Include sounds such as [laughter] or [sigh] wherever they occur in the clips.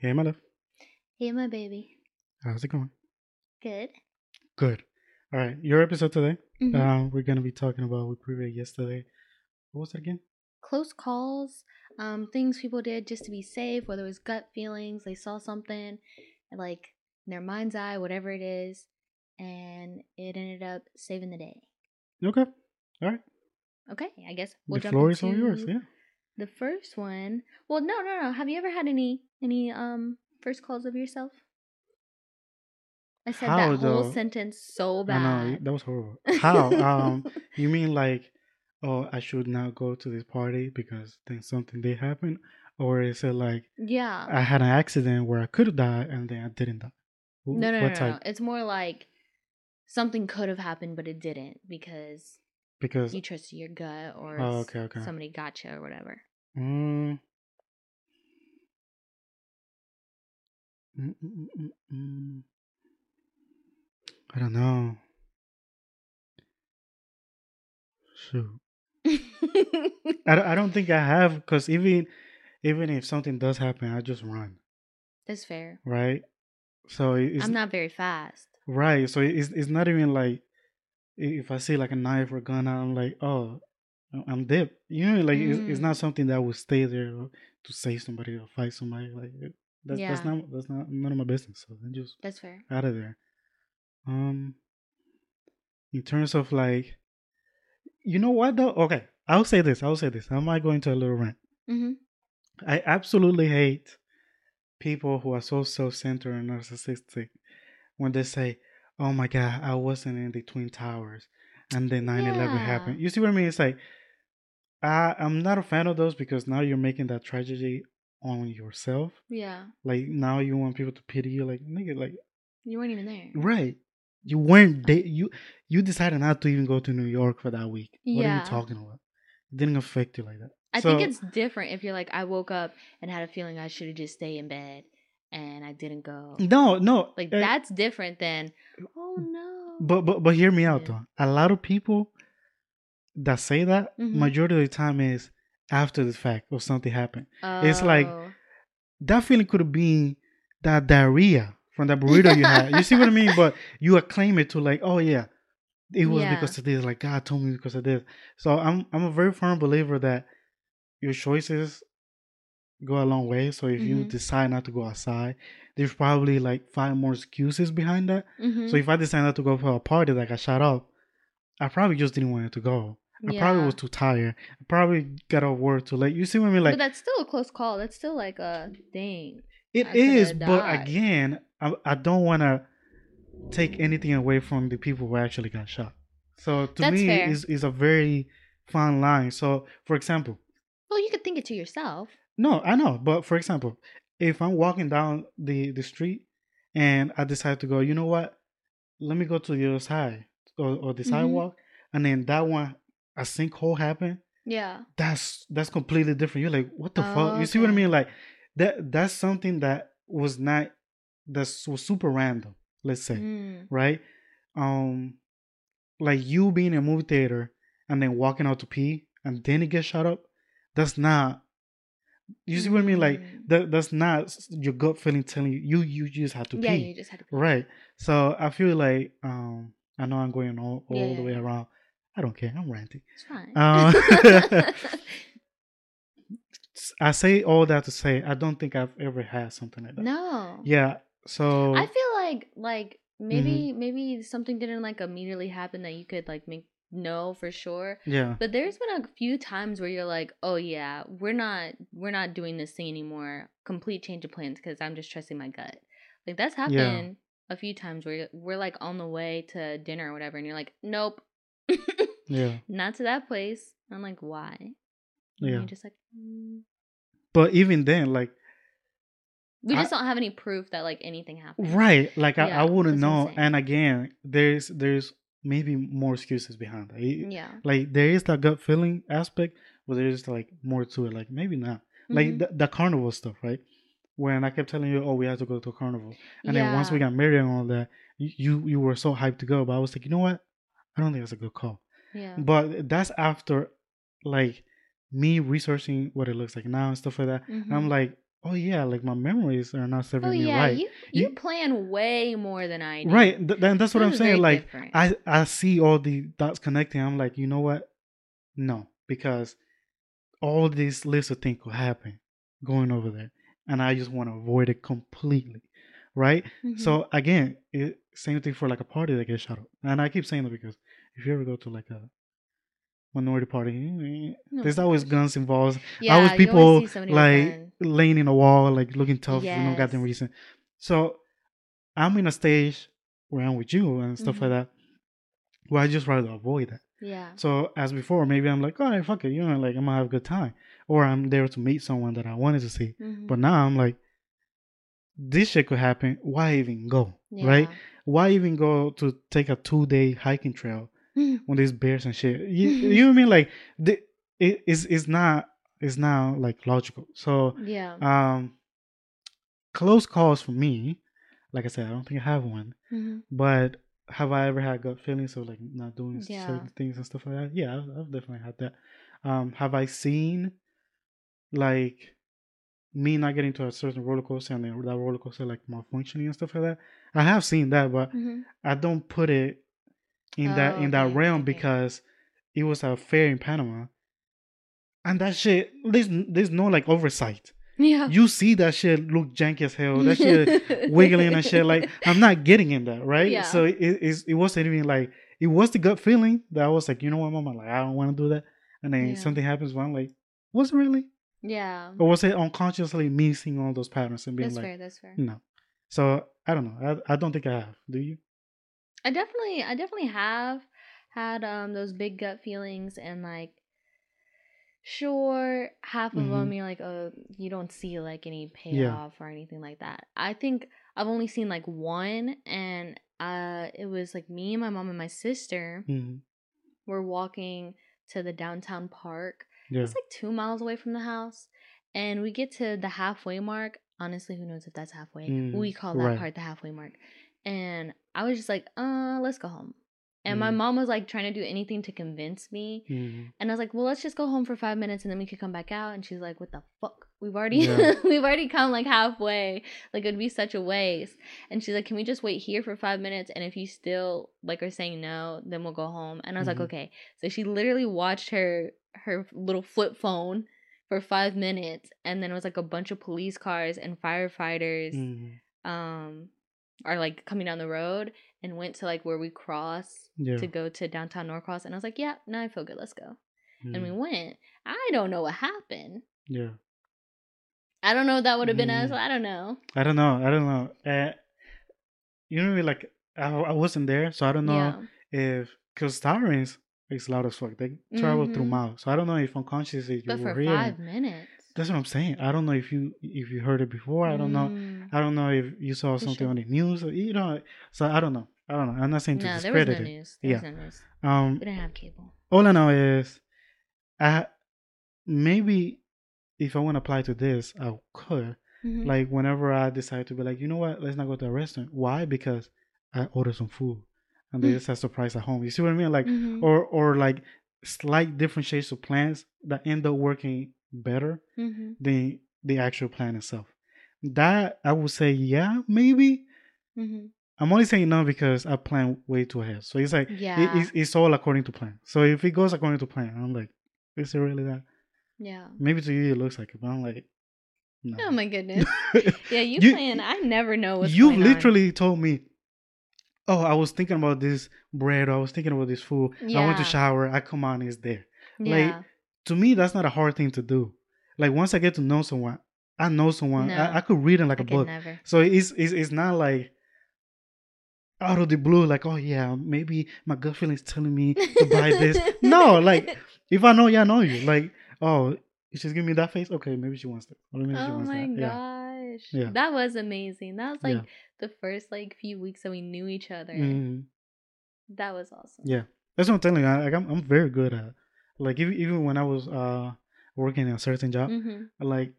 Hey, my love. Hey, my baby. How's it going? Good. Good. All right. Your episode today. Mhm. Um, we're gonna be talking about we previewed yesterday. What was it again? Close calls, um, things people did just to be safe, whether it was gut feelings, they saw something, like in their mind's eye, whatever it is, and it ended up saving the day. Okay. All right. Okay, I guess we'll the jump floor is all yours. Yeah. The first one. Well, no, no, no. Have you ever had any any um first calls of yourself? I said How, that whole sentence so I bad. know that was horrible. How? um, [laughs] you mean like, oh, I should not go to this party because then something did happen, or is it like yeah. I had an accident where I could have died and then I didn't die? No, no, no, what no, type? no. It's more like something could have happened, but it didn't because Because you trusted your gut or Oh, okay, okay. somebody got you or whatever. Mm. Mm, mm, mm, mm. I don't know. Shoot. I, don't- I don't think I have because even even if something does happen, I just run, That's fair. right? So it's I'm not very fast. right. So it's it's not even like if I see like a knife or gun, I'm like, oh, I'm dead. You know, like it's, it's Mm. not something that will stay there to save somebody or fight somebody. Like that's that's not that's not none of my business. So then just That's fair. out of there. Um, in terms of like, you know what though? Okay, I'll say this. I'll say this. Am I going to a little rant. hmm I absolutely hate people who are so self-centered and narcissistic when they say, "Oh my God, I wasn't in the twin towers," and then 9/11 Yeah. happened. You see what I mean? It's like I I'm not a fan of those because now you're making that tragedy on yourself. Yeah. Like now you want people to pity you. Like nigga, like You weren't even there. right. You weren't da- you you decided not to even go to New York for that week. What are you talking about? It didn't affect you like that. I So- think it's different if you're like, I woke up and had a feeling I should have just stayed in bed and I didn't go. no, no. Like uh, that's different than, oh no. But but but hear me out Yeah. though. A lot of people that say that Mhm. majority of the time is after the fact or something happened. it's like- Oh. That feeling could have been that diarrhea from that burrito you had. You see what I mean? But you acclaim it to like, oh yeah, it was Yeah. because of this. Like God told me because of this. So I'm I'm a very firm believer that your choices go a long way. So if you Mhm. decide not to go outside, there's probably like five more excuses behind that. Mhm. So if I decide not to go for a party that got shut up, I probably just didn't want it to go. I probably was too tired. I probably got off work too late. You see what I mean? Like but that's still a close call. That's still like a thing. it I is, but again, I, I don't want to take anything away from the people who actually got shot. So to That's me, fair. is is a very fine line. So for example, Well, you could think it to yourself. no, I know, but for example, if I'm walking down the the street and I decide to go, you know what? Let me go to the other side or, or the Mhm. sidewalk, and then that one a sinkhole happened. Yeah. that's that's completely different. You're like, what the Oh, fuck? You see what I mean? Like that that's something that was not that was super random, let's say. Mm. Right? Um like you being in a movie theater and then walking out to pee and then it gets shut up, that's not you see what I mean? Like Mm. that that's not your gut feeling telling you you you just have to Yeah, pee. you just had to. pee. Right. So I feel like um I know I'm going all, all Yeah, the way around. I don't care. I'm ranting. It's fine. Uh, [laughs] [laughs] I say all that to say I don't think I've ever had something like that. no. Yeah. So I feel like like Mm-hmm. maybe maybe something didn't like immediately happen that you could like make know for sure. yeah. But there's been a few times where you're like, "Oh yeah, we're not we're not doing this thing anymore. Complete change of plans because I'm just trusting my gut." Like that's happened a few times where we're like on the way to dinner or whatever, and you're like, "Nope, [laughs] Yeah. not to that place." I'm like, "Why?" And Yeah. You're just like, mm. But even then, like we I- just don't have any proof that like anything happened. right, like I, Yeah, I wouldn't that's what I'm know. And again, there's there's maybe more excuses behind that. It- Yeah. Like there is that gut feeling aspect, but there's like more to it. Like maybe not. Like Mhm. the, the carnival stuff, right? When I kept telling you, oh, we have to go to a carnival, and then once we got married and all that, you you were so hyped to go, but I was like, you know what? I don't think that's a good call. yeah. But that's after like me researching what it looks like now and stuff like that. And I'm like, oh yeah, like my memories are not serving Oh me yeah, right. you, you You- plan way more than I do. Right. Th- then that's what This I'm saying. Like different. I I see all the dots connecting. I'm like, you know what? No, because all these lists of things could happen going over there, and I just want to avoid it completely. Right. Mhm. So again, it, same thing for like a party that gets shut up, and I keep saying that because if you ever go to like a minority party, eh, No, there's always guns involved. yeah, always people see like laying in a wall, like looking tough for no goddamn Yes. reason. So I'm in a stage where I'm with you and stuff Mhm. like that, where I just rather avoid that. Yeah. So as before, maybe I'm like, all right, fuck it, you know, like I'm gonna have a good time, or I'm there to meet someone that I wanted to see. Mhm. But now I'm like, this shit could happen. Why even go? Right? Why even go to take a two day hiking trail Yeah. when there's bears and shit? You, you know what I mean? Like, the, it is it's not it's not like logical. So yeah. um, close calls for me. Like I said, I don't think I have one. Mhm. But have I ever had gut feelings of like not doing Yeah. certain things and stuff like that? Yeah, I've, I've definitely had that. Um, have I seen like me not getting to a certain roller coaster and then that roller coaster like malfunctioning and stuff like that? I have seen that, but Mhm. I don't put it in that Oh, in that okay, realm okay. because it was a fair in Panama, and that shit there's there's no like oversight. Yeah. You see that shit look janky as hell. That shit [laughs] wiggling and shit. Like I'm not getting in that, right? Yeah. So it, it it wasn't even like it was the gut feeling that I was like, you know what, mama, like I don't want to do that, and then Yeah. something happens where I'm like, was it really, Yeah. or was it unconsciously me seeing all those patterns and being That's like, fair. That's fair. no? So I don't know. I I don't think I have. Do you? I definitely, I definitely have had um those big gut feelings and like, sure, half of them Mhm. you're like, oh, you don't see like any Yeah. payoff or anything like that. I think I've only seen like one, and uh, it was like me and my mom and my sister hmm were walking to the downtown park. Yeah. It's like two miles away from the house, and we get to the halfway mark. Honestly, who knows if that's halfway? Mm, we call that right. part the halfway mark. And I was just like, uh, let's go home. And my Mm. mom was like trying to do anything to convince me. hmm And I was like, well, let's just go home for five minutes and then we could come back out. And she's like, what the fuck? We've already Yeah. [laughs] we've already come like halfway. Like it'd be such a waste. And she's like, can we just wait here for five minutes? And if you still like are saying no, then we'll go home. And I was Mhm. like, okay. So she literally watched her her little flip phone for five minutes, and then it was like a bunch of police cars and firefighters hmm um are like coming down the road and went to like where we cross Yeah. to go to downtown Norcross and I was like, Yeah, now I feel good, let's go. And we mm, went. I don't know what happened. Yeah. I don't know what that would have been as Mm. I don't know. I don't know. I don't know. Uh, you know, like I, I wasn't there, so I don't know Yeah. if because sirens is loud as fuck. They travel through Mhm. miles, so I don't know if unconsciously you But were for hearing. five minutes. That's what I'm saying. I don't know if you if you heard it before. I don't know. I don't know if you saw something on the news. Or, you know, so I don't know. I don't know. I'm not saying to No, there was no discredit it. news. There was Yeah. no news. Um, We didn't have cable. all I know is, I maybe if I want to apply to this, I could. Mhm. Like whenever I decide to be like, you know what, let's not go to a restaurant. Why? Because I order some food, and they Mm. just have surprise at home. You see what I mean? Like, Mhm. or or like slight different shades of plans that end up working better Mhm. than the actual plan itself. That I would say, yeah, maybe. Mhm. I'm only saying no because I plan way too ahead. So it's like it- Yeah. it's, it's all according to plan. So if it goes according to plan, I'm like, is it really that? Yeah. Maybe to you it looks like it, but I'm like, no. Oh my [laughs] goodness. Yeah, you, You- plan. I never know what's you going on. literally told me, oh, I was thinking about this bread. Or I was thinking about this food. I went to shower. I come on, it's there. Yeah. To me, that's not a hard thing to do. Like once I get to know someone, I know someone. No. I, I could read it like I a book. never. So it's, it's it's not like out of the blue, like oh yeah, maybe my gut feeling is telling me to buy this. [laughs] no, like if I know you, I know you. Like oh, she's giving me that face. Okay, maybe she wants. Or maybe she Oh wants my that. Yeah. gosh. Yeah. That was amazing. That was like Yeah. the first like few weeks that we knew each other. Mhm. That was awesome. Yeah, that's what I'm telling you. I, like, I'm I'm very good at like even even when I was uh working in a certain job, Mm-hmm. like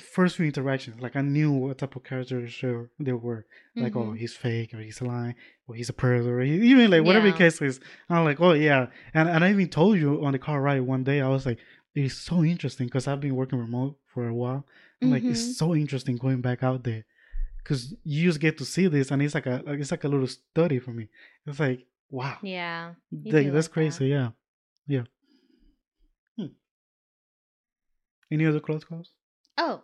first few interactions, like I knew what type of characters there they were. Like oh Mhm. he's fake or he's lying or he's a predator. Or he, even like whatever the Yeah. case is, I'm like oh yeah. And and I even told you on the car ride one day I was like it's so interesting because I've been working remote for a while. I'm like, Mhm. it's so interesting going back out there because you just get to see this, and it's like a like, it's like a little study for me. It's like wow, Yeah. like, that's like that. crazy. Yeah, yeah. Hmm. Any other close calls? Oh.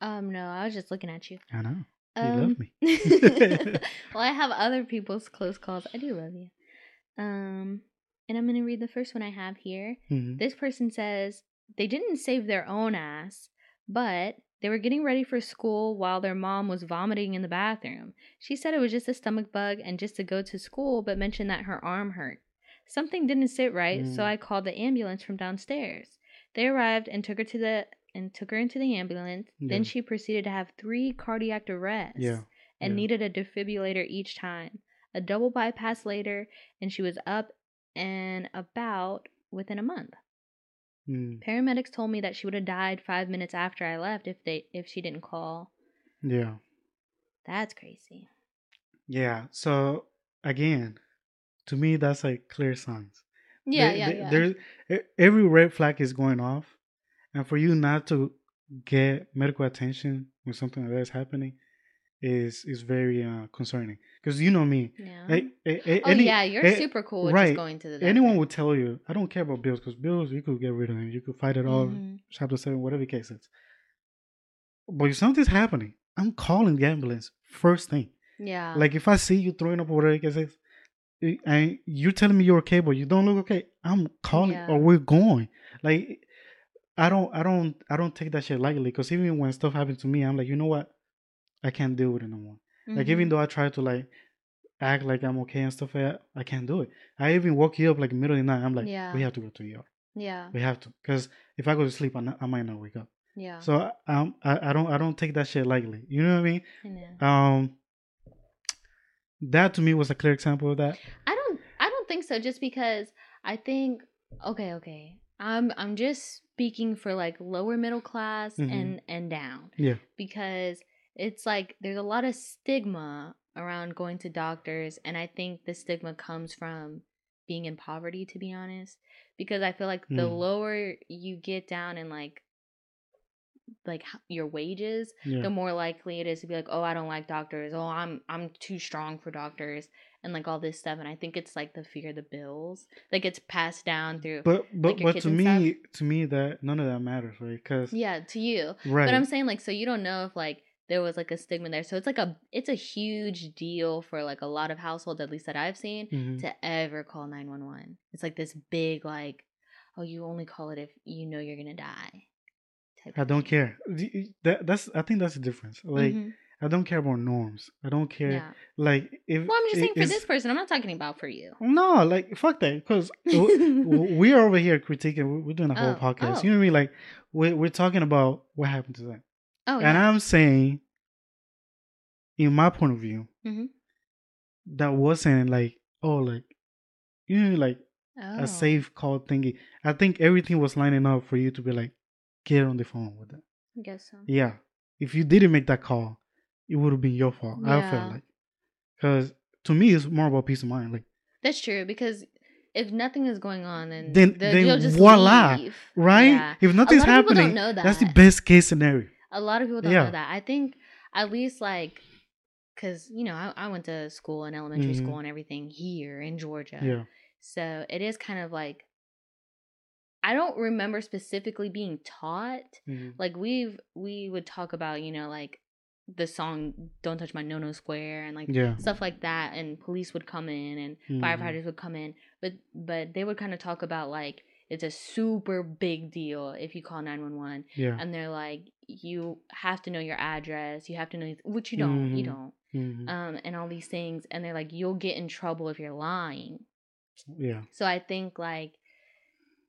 Um no, I was just looking at you. I know you Um, love me. [laughs] [laughs] well, I have other people's close calls. I do love you. Um, and I'm gonna read the first one I have here. Mhm. This person says they didn't save their own ass, but they were getting ready for school while their mom was vomiting in the bathroom. She said it was just a stomach bug and just to go to school, but mentioned that her arm hurt. Something didn't sit right, so Mm. I called the ambulance from downstairs. They arrived and took her to the and took her into the ambulance. Then she proceeded to have three cardiac arrests Yeah, and yeah. needed a defibrillator each time. A double bypass later, and she was up and about within a month. Mm, Paramedics told me that she would have died five minutes after I left if they if she didn't call. yeah, That's crazy. yeah. So again, to me, that's like clear signs. Yeah, There- yeah, there- yeah. There's every red flag is going off, and for you not to get medical attention when something like that is happening is is very uh, concerning. Because you know me, yeah. oh any- yeah, you're super cool with right. just going to the doctor. Anyone would tell you, I don't care about bills because bills you could get rid of them, you could fight it all, Mhm. chapter seven, whatever the case is. But if something's happening, I'm calling the ambulance first thing. Yeah. Like if I see you throwing up or whatever the case is, eh, and you're telling me you're okay, but you don't look okay, I'm calling Yeah. or we're going. Like I don't, I don't, I don't take that shit lightly because even when stuff happens to me, I'm like, you know what, I can't deal with it no more. Like even Mhm. though I try to like act like I'm okay and stuff like that, I can't do it. I even woke you up like middle of the night. I'm like, Yeah. we have to go to ER. Yeah. We have to because if I go to sleep, I, not, I might not wake up. Yeah. So I, um, I, I don't, I don't take that shit lightly. You know what I mean? I know. Um, that to me was a clear example of that. I don't I don't think so just because I think okay, okay. I'm I'm just speaking for like lower middle class Mhm. and and down Yeah. because it's like there's a lot of stigma around going to doctors and I think the stigma comes from being in poverty to be honest because I feel like the Mm. lower you get down in like like your wages Yeah. the more likely it is to be like, oh, I don't like doctors. Oh, I'm I'm too strong for doctors, and like all this stuff. And I think it's like the fear of the bills that gets passed down through. But but your but to me to me that none of that matters, right? Because yeah, to you. right. But I'm saying like, so you don't know if like there was like a stigma there. So it's like a it's a huge deal for like a lot of households, at least that I've seen, Mhm. to ever call nine one one. It's like this big like, oh, you only call it if you know you're gonna die. type I don't care. That that's I think that's the difference. Like Mhm. I don't care about norms. I don't care. yeah. Like if Well, I'm just saying for this person. I'm not talking about for you. No, like fuck that. Because [laughs] we are over here critiquing. we- We're doing a whole Oh, podcast. oh. You know what I mean? Like we're we're talking about what happened to them, Oh, and yeah. I'm saying, in my point of view, Mhm. that wasn't like oh like you know like oh. a safe call thingy. I think everything was lining up for you to be like get on the phone with them. I guess so. Yeah, if you didn't make that call, it would have been your fault. I Yeah. felt like because to me it's more about peace of mind. Like That's true because if nothing is going on, then Then- the, then you'll just voila, leave. right? Yeah. If nothing's happening, that. that's the best case scenario. A lot of people don't Yeah. know that. I think at least like, cause you know I, I went to school and elementary Mhm. school and everything here in Georgia. Yeah. So it is kind of like. I don't remember specifically being taught. Mhm. Like we've we would talk about you know like the song "Don't Touch My No No Square" and like Yeah. stuff like that and police would come in and Mhm. firefighters would come in but but they would kind of talk about like it's a super big deal if you call 911 Yeah. and they're like you have to know your address you have to know which you don't you Mhm. don't Mhm. um and all these things and they're like you'll get in trouble if you're lying yeah. so i think like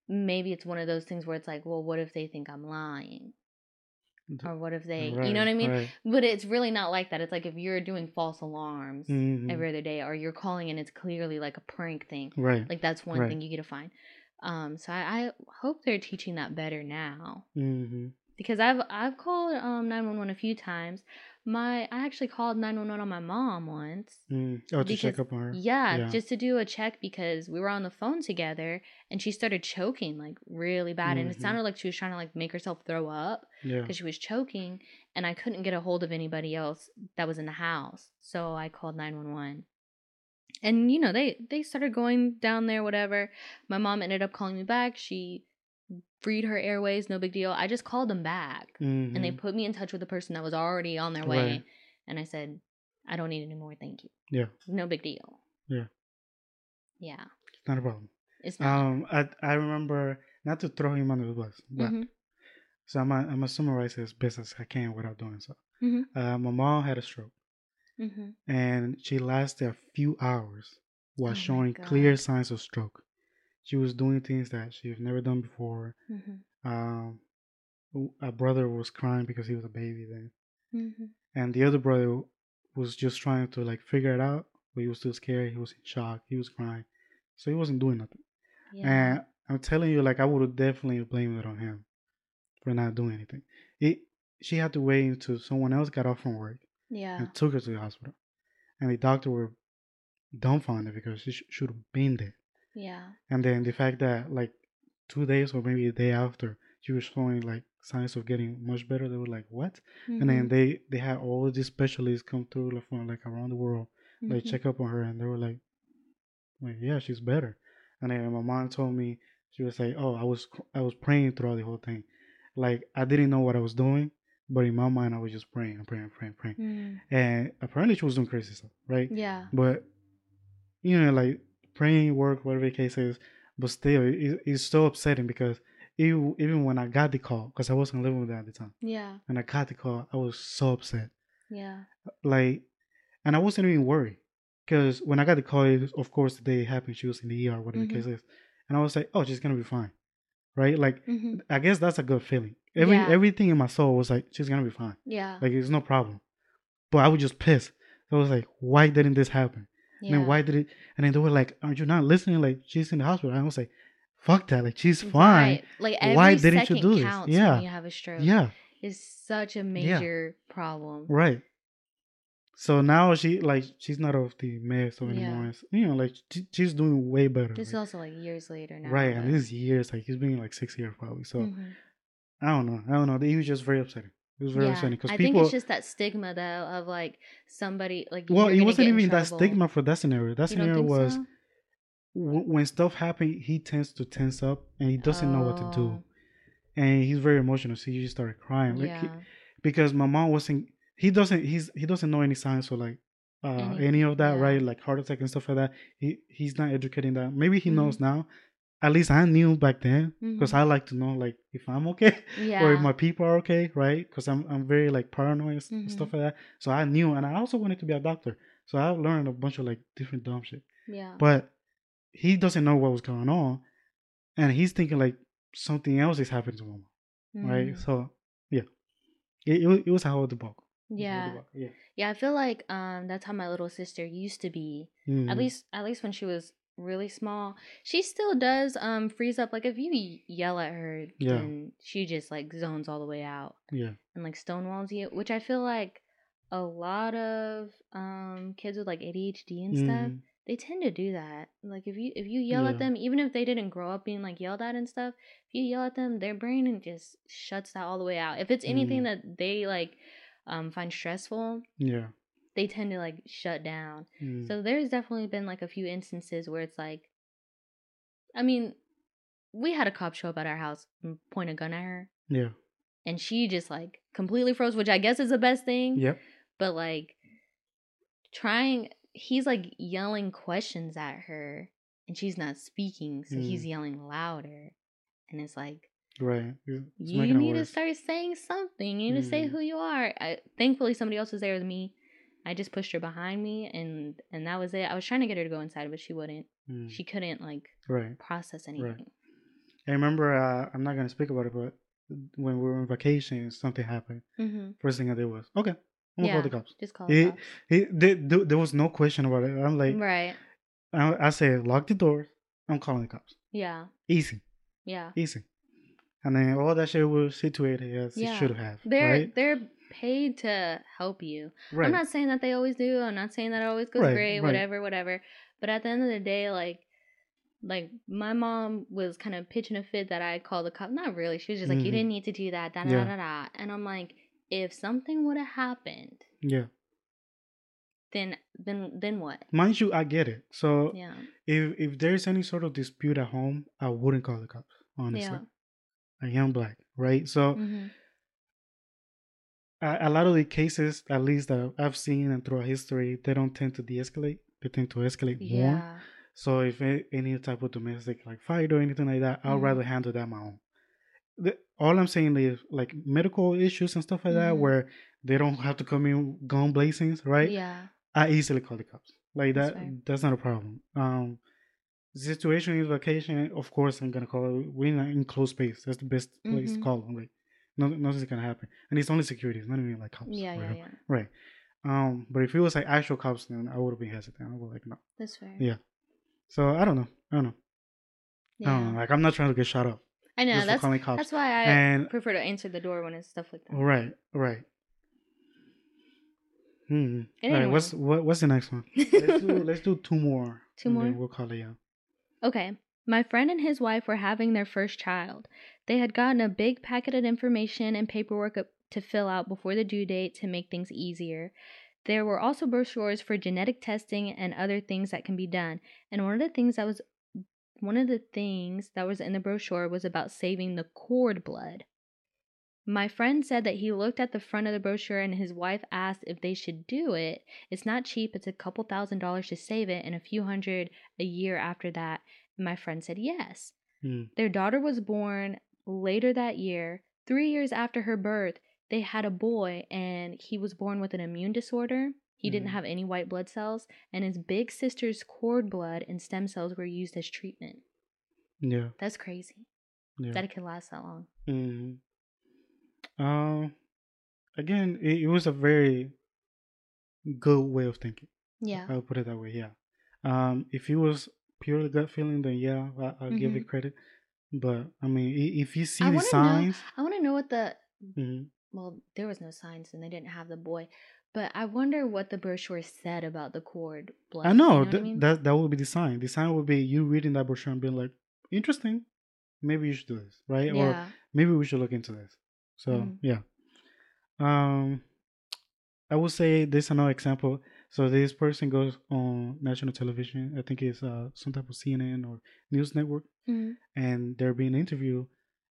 maybe it's one of those things where it's like well what if they think i'm lying or what if they you know what i mean Right. but it's really not like that it's like if you're doing false alarms Mhm. every other day or you're calling and it's clearly like a prank thing Right. like that's one Right. thing you get to find um so I, I hope they're teaching that better now hmm because i've i've called um 911 a few times My I actually called 911 on my mom once. Mm. Oh, to Because- check up on her. Yeah, Yeah. just to do a check because we were on the phone together and she started choking like really bad and it Mhm. sounded like she was trying to like make herself throw up Yeah. because she was choking and I couldn't get a hold of anybody else that was in the house. So I called 911. And you know, they they started going down there whatever. My mom ended up calling me back. She freed her airways, no big deal. I just called them back and they Mhm. put me in touch with the person that was already on their way Right. and I said, "I don't need any more, thank you." Yeah. No big deal. Yeah. Yeah. It's not a problem. It's not. Um, I I remember not to throw him under the bus, but Mhm. so I'm I'm gonna summarize as best as I can without doing so. Mhm. Uh, my mom had a stroke, Mhm. and she lasted a few hours while Oh showing clear signs of stroke. She was doing things that she had never done before. Mhm. Um, a brother was crying because he was a baby then, Mhm. and the other brother was just trying to like figure it out, but he was still scared. He was in shock. He was crying, so he wasn't doing nothing. Yeah. And I'm telling you, like I would have definitely blamed it on him for not doing anything. It she had to wait until someone else got off from work yeah. and took her to the hospital, and the doctor were dumbfounded because she sh- should have been there. Yeah. And then the fact that like two days or maybe a day after she was showing like signs of getting much better, they were like, "What?" And then Mhm. they they had all these specialists come through like, from like around the world like Mhm. check up on her and they were like like yeah she's better and then my mom told me she was like oh i was i was praying throughout the whole thing like i didn't know what i was doing but in my mind i was just praying and praying praying praying Mm. and apparently she was doing crazy stuff right Yeah. but you know like praying work whatever the case is but still it, it's so upsetting because even, even when i got the call because i wasn't living with her at the time Yeah. and i got the call i was so upset Yeah. like, and I wasn't even worried because when I got the call, it was, of course, the day it happened, she was in the ER, whatever Mhm. the case is, and I was like, oh, she's gonna be fine, right? Like, hmm I guess that's a good feeling. Every Yeah. everything in my soul was like, she's gonna be fine, Yeah. like it's no problem. But I was just pissed. I was like, why didn't this happen? Yeah. And then why did it? And then they were like, aren't you not listening? Like, she's in the hospital. I was like, fuck that. Like, she's fine. Right. Like every Why didn't you do this? Yeah. when you have a stroke. Yeah, It's such a major problem. right. So now she like she's not off the meds or Yeah. anymore. It's- You know, like she, she's doing way better. This is also like years later now. right, and but- this is years. Like he's been like six years probably. So Mhm. I don't know. I don't know. He was just very upsetting. It was very yeah. upsetting because I people. think it's just that stigma though of like somebody like well, it wasn't even that stigma for that scenario. That scenario was so? w- when stuff happened, he tends to tense up and he doesn't know what to do, Oh, and he's very emotional. So he just started crying. Like he- because my mom wasn't. He doesn't. He's he doesn't know any signs for like. Uh, Any- any, of that, yeah. right? Like heart attack and stuff like that. He he's not educating that. Maybe he Mhm. knows now. At least I knew back then because Mhm. I like to know like if I'm okay. yeah. [laughs] or if my people are okay, right? Because I'm I'm very like paranoid and s- Mhm. stuff like that. So I knew, and I also wanted to be a doctor. So I learned a bunch of like different dumb shit. yeah. But he doesn't know what was going on, and he's thinking like something else is happening to him, right? Mhm. So yeah, it it, it was a whole debug. Yeah. yeah. Yeah, I feel like um that's how my little sister used to be. At Mhm. least at least when she was really small. She still does um freeze up like if you yell at her Yeah. then she just like zones all the way out yeah, and like stonewalls you, which I feel like a lot of um kids with like ADHD and stuff, Mhm. they tend to do that. Like if you if you yell Yeah. at them even if they didn't grow up being like yelled at and stuff, if you yell at them, their brain just shuts that all the way out. If it's anything Mhm. that they like um find stressful, yeah. They tend to like shut down. Mm. So there's definitely been like a few instances where it's like, I mean, we had a cop show up at our house and point a gun at her, yeah, and she just like completely froze, which I guess is the best thing. yep, But like, trying, he's like yelling questions at her, and she's not speaking, so he's Mm. yelling louder, and it's like. right. It's You need to start saying something. You need to say Mm. who you are. I, thankfully, somebody else was there with me. I just pushed her behind me, and and that was it. I was trying to get her to go inside, but she wouldn't. Mm. She couldn't like right. process anything. I remember. Uh, I'm not gonna speak about it, but when we were on vacation, something happened. Mm-hmm. First thing I did was okay. I'm gonna call the cops. Just call He- it. He, there, there there was no question about it. I'm like, Right. I, I said, lock the doors. I'm calling the cops. Yeah. Easy, Yeah. easy. And then all that shit was situated as Yeah. it should have. They're right? they're paid to help you. Right. I'm not saying that they always do. I'm not saying that it always goes right, great, whatever, whatever. But at the end of the day, like like my mom was kind of pitching a fit that I called the cop. Not really. She was just like, mm-hmm. "You didn't need to do that." Da, da, yeah. da, da, And I'm like, if something would have happened, yeah, then then then what? Mind you, I get it. So yeah, if if there's any sort of dispute at home, I wouldn't call the cops. Honestly, yeah. I am black, right? So. Mm-hmm. A, a lot of the cases, at least that I've seen and throughout history, they don't tend to de-escalate. They tend to escalate yeah. more so if any type of domestic like fight or anything like that, I'd mm-hmm. rather handle that my own. The, all I'm saying is like medical issues and stuff like mm-hmm. that, where they don't have to come in gun blazings, right? Yeah. I easily call the cops. Like that, that's, that's not a problem. Um, situation is vacation, of course, I'm gonna call it. We're in an enclosed space. That's the best place mm-hmm. to call. Like, no, nothing's gonna happen, and it's only security. It's not even like cops. Yeah, right? yeah, yeah. Right. Um, but if it was like actual cops, then I would have been hesitant. I would like no. That's fair. Yeah. So I don't know. I don't know. Yeah. I don't know. Like I'm not trying to get shot up. I know that's that's why I and, prefer to answer the door when it's stuff like that. Right. Right. Hmm. All right. What's what, What's the next one? [laughs] let's do let's do two more. Two more. We'll call it yeah. Okay. My friend and his wife were having their first child. They had gotten a big packet of information and paperwork to fill out before the due date to make things easier. There were also brochures for genetic testing and other things that can be done. And one of the things that was one of the things that was in the brochure was about saving the cord blood. My friend said that he looked at the front of the brochure and his wife asked if they should do it. It's not cheap, it's a couple thousand dollars to save it and a few hundred a year after that. my friend said yes. Mm. Their daughter was born later that year, three years after her birth, they had a boy and he was born with an immune disorder. He mm-hmm. didn't have any white blood cells, and his big sister's cord blood and stem cells were used as treatment. Yeah. That's crazy. Yeah. That it could last that long. Mm-hmm. Um, uh, again, it, it, was a very good way of thinking. Yeah. I'll put it that way. Yeah. Um, if it was purely gut feeling, then yeah, I, will mm-hmm. give it mm-hmm. credit. But I mean, if you see I the signs, know, I want to know what the mm-hmm well, there was no signs and they didn't have the boy. But I wonder what the brochure said about the cord blood. I know, you know th- I mean? that that would be the sign. The sign would be you reading that brochure and being like, interesting. Maybe you should do this, right? Yeah. Or maybe we should look into this. So mm. yeah. Um, I would say this is another example. So this person goes on national television. I think it's uh, some type of CNN or news network, mm. and they're being interviewed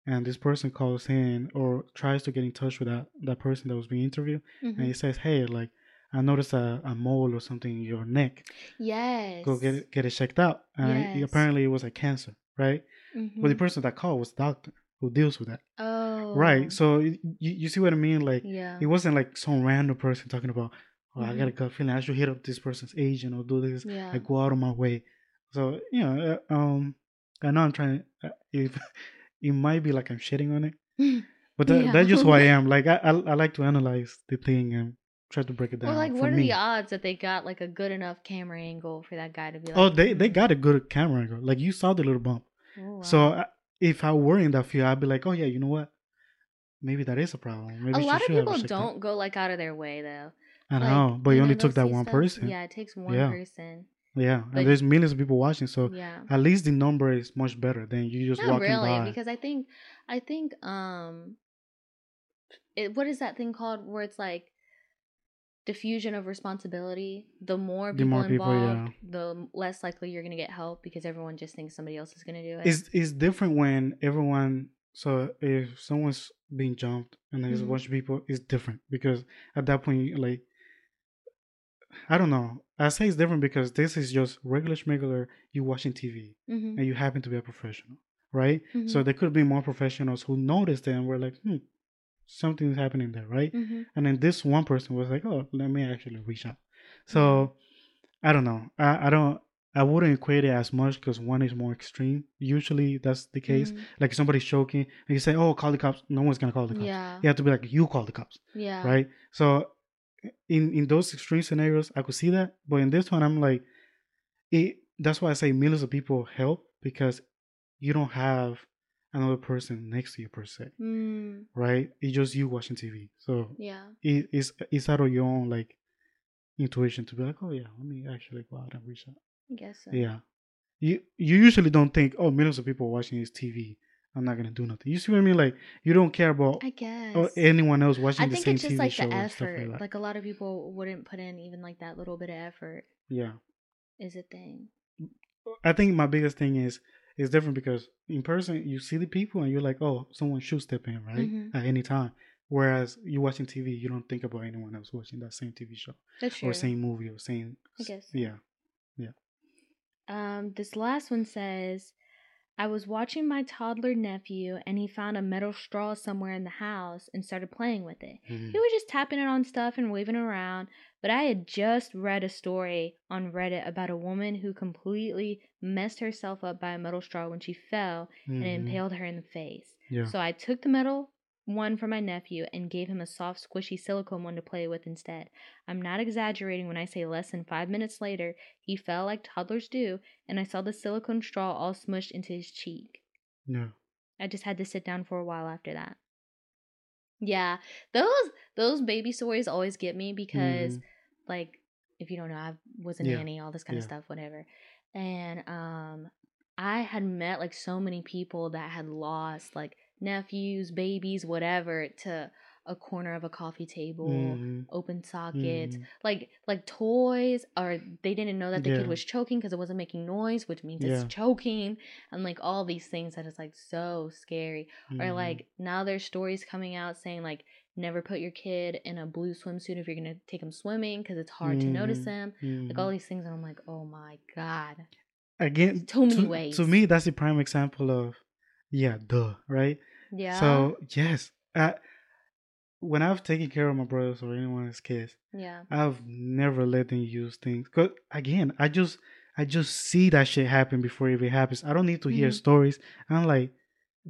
and this person calls in or tries to get in touch with that that person that was being interviewed mm-hmm. and he says hey like i noticed a, a mole or something in your neck yes go get it get it checked out and yes. apparently it was a cancer right mm-hmm. but the person that called was the doctor who deals with that oh right so you, you see what i mean like yeah. it wasn't like some random person talking about oh mm-hmm. i got a gut feeling i should hit up this person's agent or do this yeah. like go out of my way so you know uh, um i know i'm trying to uh, if [laughs] it might be like I'm shitting on it, but that, [laughs] yeah. that's just who I [laughs] am. Like I, I, I like to analyze the thing and try to break it down. Well, like what are me. the odds that they got like a good enough camera angle for that guy to be like? Oh, they they got a good camera angle. Like you saw the little bump. Oh, wow. So I, if I were in that field, I'd be like, oh yeah, you know what? Maybe that is a problem. Maybe a lot of people don't go like out of their way though. I like, know, but you, only took that one stuff? person. Yeah, it takes one yeah. person. Yeah, but, and there's millions of people watching, so yeah. at least the number is much better than you just Not walking really, by. because I think I think um, it, what is that thing called where it's like diffusion of responsibility. The more people the more involved, people, yeah. the less likely you're gonna get help because everyone just thinks somebody else is gonna do it. It's it's different when everyone. So if someone's being jumped and there's mm-hmm. a bunch of people, it's different because at that point, like I don't know. I say it's different because this is just regular schmegular you watching TV mm-hmm. and you happen to be a professional, right? Mm-hmm. So there could be more professionals who noticed it and were like, hmm, something's happening there, right? Mm-hmm. And then this one person was like, oh, let me actually reach out. So mm-hmm. I don't know. I, I don't. I wouldn't equate it as much because one is more extreme. Usually that's the case. Mm-hmm. Like somebody's choking and you say, "Oh, call the cops." No one's gonna call the cops. Yeah. You have to be like, "You call the cops." Yeah. Right. So in in those extreme scenarios, I could see that. But in this one, I'm like, it. That's why I say millions of people help because you don't have another person next to you per se, Mm, right? It's just you watching TV. So yeah. it, it's it's out of your own like intuition to be like, oh yeah, let me actually go out and reach out. I guess so. Yeah. You you usually don't think, oh, millions of people watching this TV. I'm not gonna do nothing. You see what I mean? Like you don't care about I guess. or anyone else watching I the think it's just like the effort. like Like, a lot of people wouldn't put in even like that little bit of effort yeah. is a thing. I think my biggest thing is it's different because in person you see the people and you're like, oh, someone should step in right Mhm. at any time. Whereas you watching TV, you don't think about anyone else watching that same TV show That's true. or same movie or same. I guess. Yeah, yeah. Um, this last one says, I was watching my toddler nephew and he found a metal straw somewhere in the house and started playing with it. Mhm. He was just tapping it on stuff and waving it around, but I had just read a story on Reddit about a woman who completely messed herself up by a metal straw when she fell and it Mhm. impaled her in the face. Yeah. So I took the metal one for my nephew and gave him a soft, squishy silicone one to play with instead. I'm not exaggerating when I say less than five minutes later, he fell like toddlers do, and I saw the silicone straw all smushed into his cheek. No. I just had to sit down for a while after that. Yeah, those those baby stories always get me because, Mhm. like, if you don't know, I was a Yeah. nanny, all this kind of stuff, whatever. And um, I had met like so many people that had lost like nephews, babies, whatever, to a corner of a coffee table, Mhm. open sockets, Mhm. like like toys, or they didn't know that the Yeah. kid was choking because it wasn't making noise, which means Yeah. it's choking, and like all these things that is like so scary. Or Mhm. like now there's stories coming out saying like never put your kid in a blue swimsuit if you're gonna take them swimming because it's hard to notice them. Like all these things, and I'm like, oh my god. again too many to, ways. to me that's the prime example of yeah duh right Yeah. so yes I, when i've taken care of my brothers or anyone's kids yeah. i've never let them use things because again i just i just see that shit happen before it even happens i don't need to hear Mhm. stories i'm like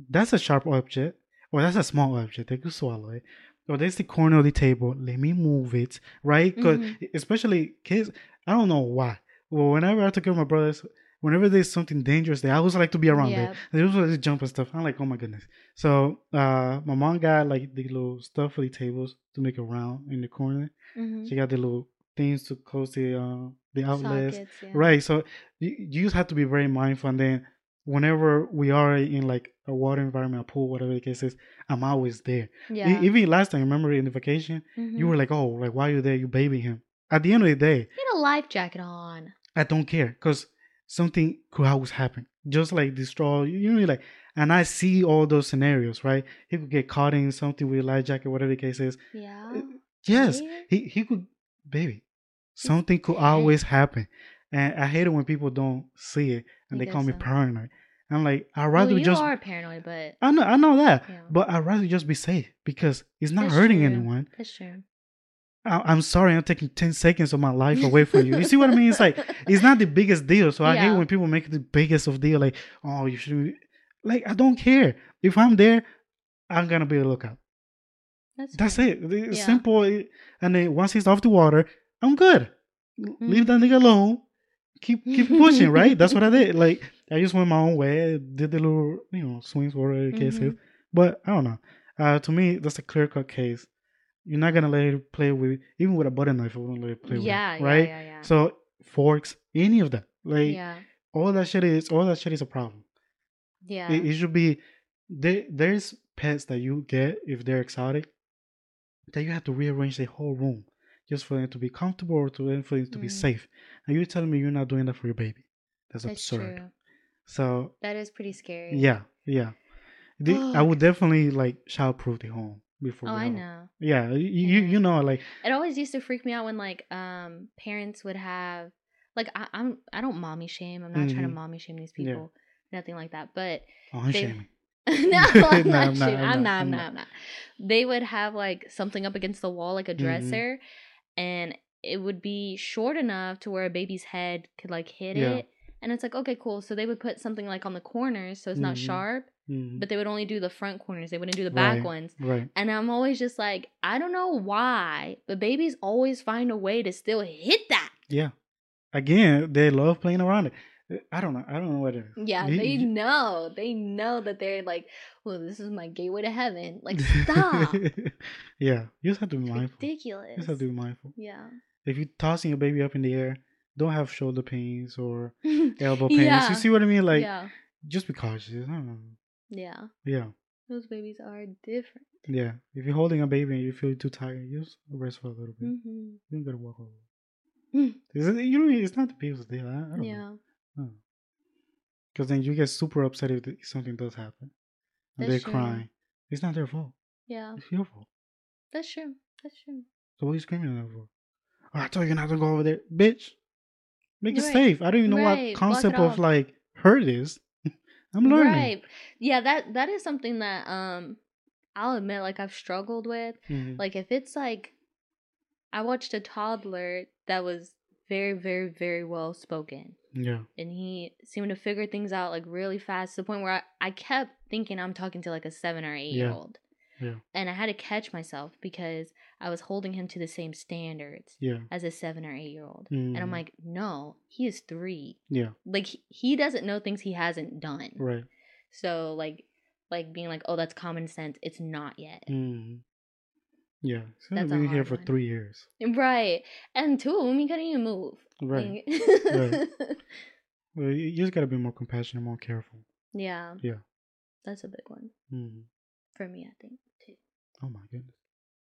that's a sharp object or that's a small object they could swallow it or there's the corner of the table let me move it right because Mhm. especially kids i don't know why well whenever i took care of my brothers whenever there's something dangerous there i always like to be around there they always jump and stuff i'm like oh my goodness so uh my mom got like the little stuff for the tables to make a round in the corner Mhm. she got the little things to close the uh the outlets Sockets, yeah. right so you, you just have to be very mindful and then whenever we are in like a water environment a pool whatever the case is i'm always there Yeah. even last time remember in the vacation Mhm. you were like, oh, like why are you there? You baby him. At the end of the day, Get a life jacket on. I don't care because something could always happen. Just like the straw, you know, like, and I see all those scenarios, right? He could get caught in something with a life jacket, whatever the case is. Yeah. Eh, yes, Right? he he could, baby. Something could always happen, and I hate it when people don't see it and they call me so. paranoid. I'm like, I'd Well, rather you just. are paranoid, but I know, I know that, Yeah. but I'd rather just be safe because it's not That's hurting true. anyone. that's true. I- I'm sorry, I'm taking 10 seconds of my life away from you. You see what I mean? It's like, it's not the biggest deal. So I hate when people make the biggest of deal. Like, oh, you should, like, I don't care. If I'm there, I'm going to be a lookout. That's That's it. It's Yeah. simple. And then once he's off the water, I'm good. Leave Mm-hmm. that nigga alone. Keep keep pushing, right? That's what I did. [laughs] Like, I just went my own way, did the little, you know, swings, whatever the case is. Mhm. But I don't know. Uh, to me, that's a clear cut case. You're not gonna let it play with even with a butter knife. I wouldn't let it play Yeah, with, yeah, it, right? yeah, yeah. So forks, any of that, like yeah, all that shit is all that shit is a problem. yeah. It, it should be there. There's pets that you get if they're exotic that you have to rearrange the whole room just for them to be comfortable or to for them to be Mhm. safe. And you're telling me you're not doing that for your baby? That's, that's absurd. true. So That is pretty scary. yeah, yeah. The, I would definitely like childproof the home before. Oh, I know. Yeah, you, you Yeah. you know like It always used to freak me out when like um parents would have like I, I'm I don't mommy shame. I'm not trying to Mhm. mommy shame these Yeah. people. Nothing like that. But oh, I'm They- shaming. [laughs] [laughs] no, I'm No, not I'm not, I'm, not, not, I'm not. not. I'm not. They would have like something up against the wall, like a Mhm. dresser, and it would be short enough to where a baby's head could like hit Yeah. it. And it's like, okay, cool. So they would put something like on the corners so it's not Mhm. sharp, Mhm. but they would only do the front corners. They wouldn't do the back Right. ones. Right. And I'm always just like, I don't know why, but babies always find a way to still hit that. Yeah. Again, they love playing around it. I don't know. I don't know what it is. Yeah, they know. They know that they're like, well, this is my gateway to heaven. Like, stop. [laughs] yeah, you just have to be It's mindful. You just have to be mindful. Yeah. If you're tossing your baby up in the air, don't have shoulder pains or [laughs] elbow pains. Yeah. You see what I mean? Like, yeah. just be cautious. I don't know. Yeah. Yeah, Those babies are different. yeah. If you're holding a baby and you feel too tired, you just rest for a little bit. hmm You don't gotta walk over. Mm. [laughs] Is it, you know, it's not the baby's deal. I, I Yeah. Because then you get super upset if something does happen. And That's they're true. crying. It's not their fault. Yeah. It's your fault. That's true. That's true. So what are you screaming at them for? Oh, I told you not to go over there, bitch. Make it Right. safe. I don't even know Right. what concept of like hurt is. I'm learning. Right. Yeah, that that is something that um I'll admit like I've struggled with. Mhm. Like if it's like I watched a toddler that was very, very, very well spoken. Yeah. And he seemed to figure things out like really fast to the point where I, I kept thinking I'm talking to like a seven or eight year old. Yeah. And I had to catch myself because I was holding him to the same standards Yeah. as a seven or eight year old. And I'm Mhm. like, no, he is three. Yeah. Like he, he doesn't know things he hasn't done. Right. So like like being like, oh, that's common sense. It's not yet. hmm Yeah. So That's I've been here for one. three years. Right. And two of them, he couldn't even move. Right. Like- [laughs] Well, you just gotta be more compassionate, more careful. yeah. Yeah. That's a big one hmm for me, I think, too. Oh my goodness.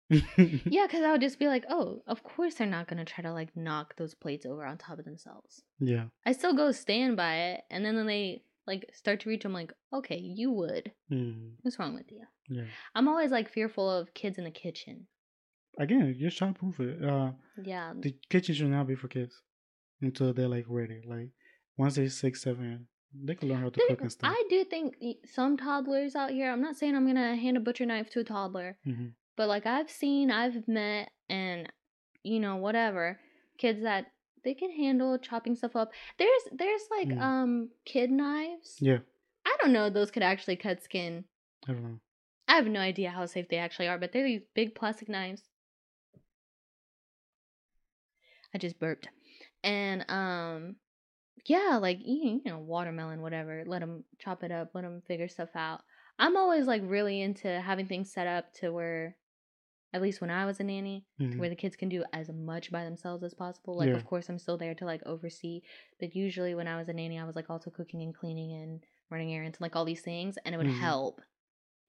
[laughs] Yeah, because I would just be like, oh, of course they're not going to try to like knock those plates over on top of themselves. Yeah. I still go stand by it. And then when they like start to reach, I'm like, okay, you would. hmm What's wrong with you? Yeah. I'm always like fearful of kids in the kitchen. Again, you're just childproof it. Uh, Yeah. the kitchen should not be for kids until they're like ready. Like once they're six, seven, they can learn how to There- cook and stuff. I do think some toddlers out here, I'm not saying I'm going to hand a butcher knife to a toddler, hmm but like I've seen, I've met, and you know, whatever, kids that they can handle chopping stuff up. There's there's like Mm. um kid knives. Yeah. I don't know those could actually cut skin. I don't know. I have no idea how safe they actually are, but they're these big plastic knives. I just burped. And um yeah, like you, you know, watermelon whatever, let them chop it up, let them figure stuff out. I'm always like really into having things set up to where at least when I was a nanny, Mhm. where the kids can do as much by themselves as possible. Like, Yeah. of course, I'm still there to like oversee, but usually when I was a nanny, I was like also cooking and cleaning and running errands and like all these things, and it would Mhm. help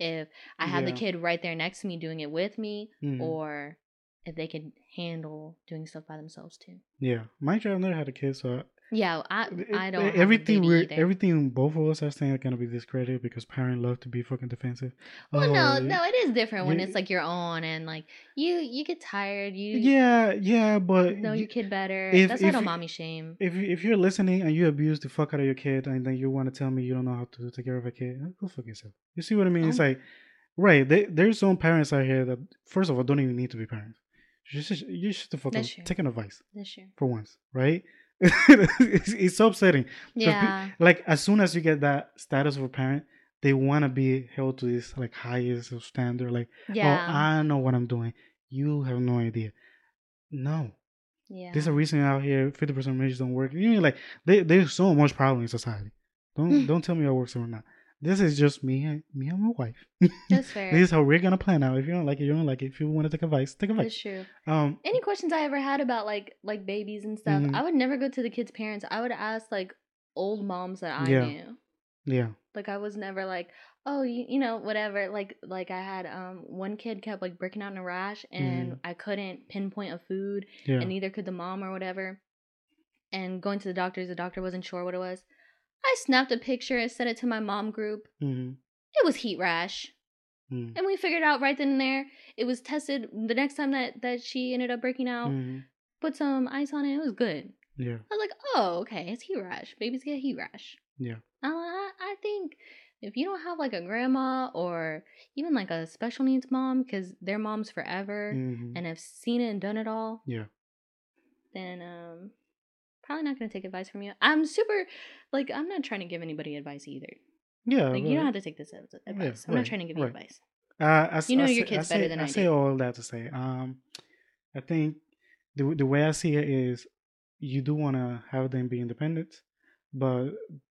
if I had the kid right there next to me doing it with me, Mhm. or if they could handle doing stuff by themselves too. Yeah, my child never had a kid, so Yeah, I I don't everything we're either. everything both of us are saying are gonna be discredited because parents love to be fucking defensive. Well, Oh, no, no, it is different when you- it's like your own and like you you get tired, you Yeah, yeah, but know your kid better. if- That's not a mommy shame. if if you're listening and you abuse the fuck out of your kid and then you want to tell me you don't know how to take care of a kid, uh, go fuck yourself. You see what I mean? It's Um, like, right? They, there's some parents out here that first of all don't even need to be parents. You should you should fucking take an advice That's true. for once, right? It's, [laughs] it's so upsetting. Yeah. like as soon as you get that status of a parent, they want to be held to this like highest of standard. Like, oh, Yeah. oh, I know what I'm doing. You have no idea. No, yeah. there's a reason out here 50% of marriages don't work. You know, like they, there's so much problem in society. Don't [laughs] don't tell me it works or not. This is just me and me and my wife. [laughs] That's fair. this is how we're gonna plan out. If you don't like it, you don't like it. If you want to take advice, take advice. That's true. Um, Any questions I ever had about like like babies and stuff, Mhm. I would never go to the kids' parents. I would ask like old moms that I Yeah. knew. yeah, Like I was never like, oh, you, you know, whatever. Like like I had um one kid kept like breaking out in a rash, and I couldn't pinpoint a food, Mm-hmm. yeah, and neither could the mom or whatever. And going to the doctors, the doctor wasn't sure what it was. I snapped a picture and sent it to my mom group. hmm It was heat rash. mm And we figured out right then and there. It was tested the next time that that she ended up breaking out. hmm Put some ice on it. It was good. yeah, I was like, oh, okay, it's heat rash. Babies get heat rash. yeah, Uh, I, I think if you don't have like a grandma or even like a special needs mom, because they're moms forever hmm and have seen it and done it all, yeah, then um, probably not gonna take advice from you. I'm super, like, I'm not trying to give anybody advice either. yeah. Like, you don't have to take this as advice. I'm right, not trying to give you right. advice. Uh, I, You know I your kids I better say, than I I say do. all that to say. Um, I think the the way I see it is, you do want to have them be independent, but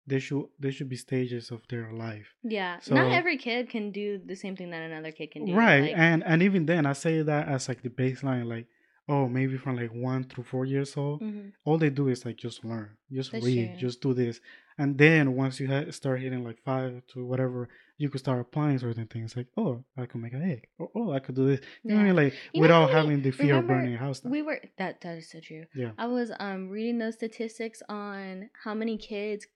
they should there should be stages of their life. Yeah. So- Not every kid can do the same thing that another kid can do. right Like, and and even then i say that as like the baseline like oh maybe from like one through four years old mhm. all they do is like just learn just That's read true. just do this and then once you ha- start hitting like five to whatever you could start applying certain things like oh i could make an egg or oh i could do this you know what i mean like You without having the fear of burning a house down. We were that that is so true. Yeah. I was um reading those statistics on how many kids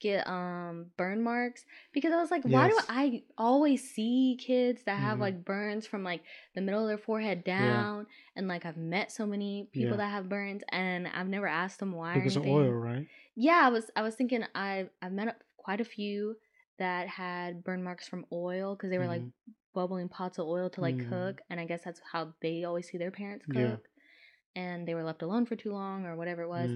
get um burn marks because I was like, why do I always see kids that have Mhm. like burns from like the middle of their forehead down and like I've met so many people Yeah. that have burns and I've never asked them why because of oil right Yeah, I was I was thinking I I've met up quite a few that had burn marks from oil because they were like Mhm. bubbling pots of oil to like Mhm. cook and I guess that's how they always see their parents cook. Yeah. And they were left alone for too long or whatever it was.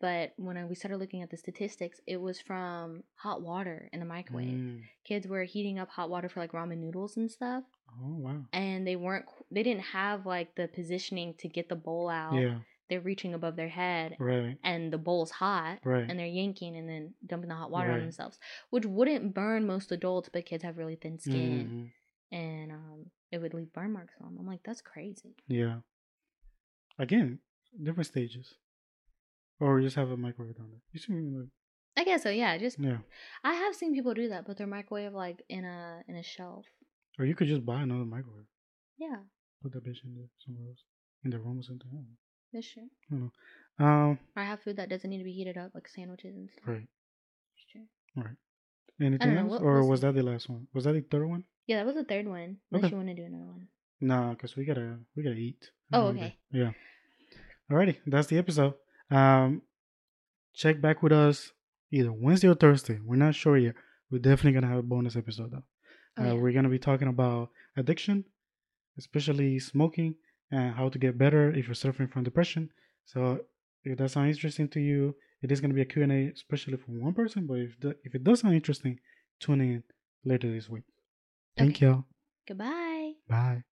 But when I, we started looking at the statistics, it was from hot water in the microwave. Mm. Kids were heating up hot water for like ramen noodles and stuff, oh wow and they weren't they didn't have like the positioning to get the bowl out. yeah They're reaching above their head right and the bowl's hot right and they're yanking and then dumping the hot water on themselves, which wouldn't burn most adults, but kids have really thin skin Mhm. and um, it would leave burn marks on them. I'm like, that's crazy. yeah again different stages or just have a microwave down there you like, I guess so. Yeah, just yeah I have seen people do that, but their microwave like in a in a shelf. or you could just buy another microwave Yeah, put that bitch in there somewhere else in the room or something I don't know. Um, Or I have food that doesn't need to be heated up, like sandwiches and stuff. right. That's true. Anything else, we'll- or was that the last one? Was that the third one? Yeah, that was the third one. Unless Okay. you want to do another one. Nah, cause we gotta we gotta eat. Oh, okay. Yeah. Alrighty, that's the episode. Um, check back with us either Wednesday or Thursday. We're not sure yet. We're definitely gonna have a bonus episode though. Oh, uh. We're gonna be talking about addiction, especially smoking, and how to get better if you're suffering from depression. So if that sounds interesting to you, it is gonna be a Q and A, especially for one person. But if the, if it does sound interesting, tune in later this week. Thank Okay. y'all. Goodbye. Bye.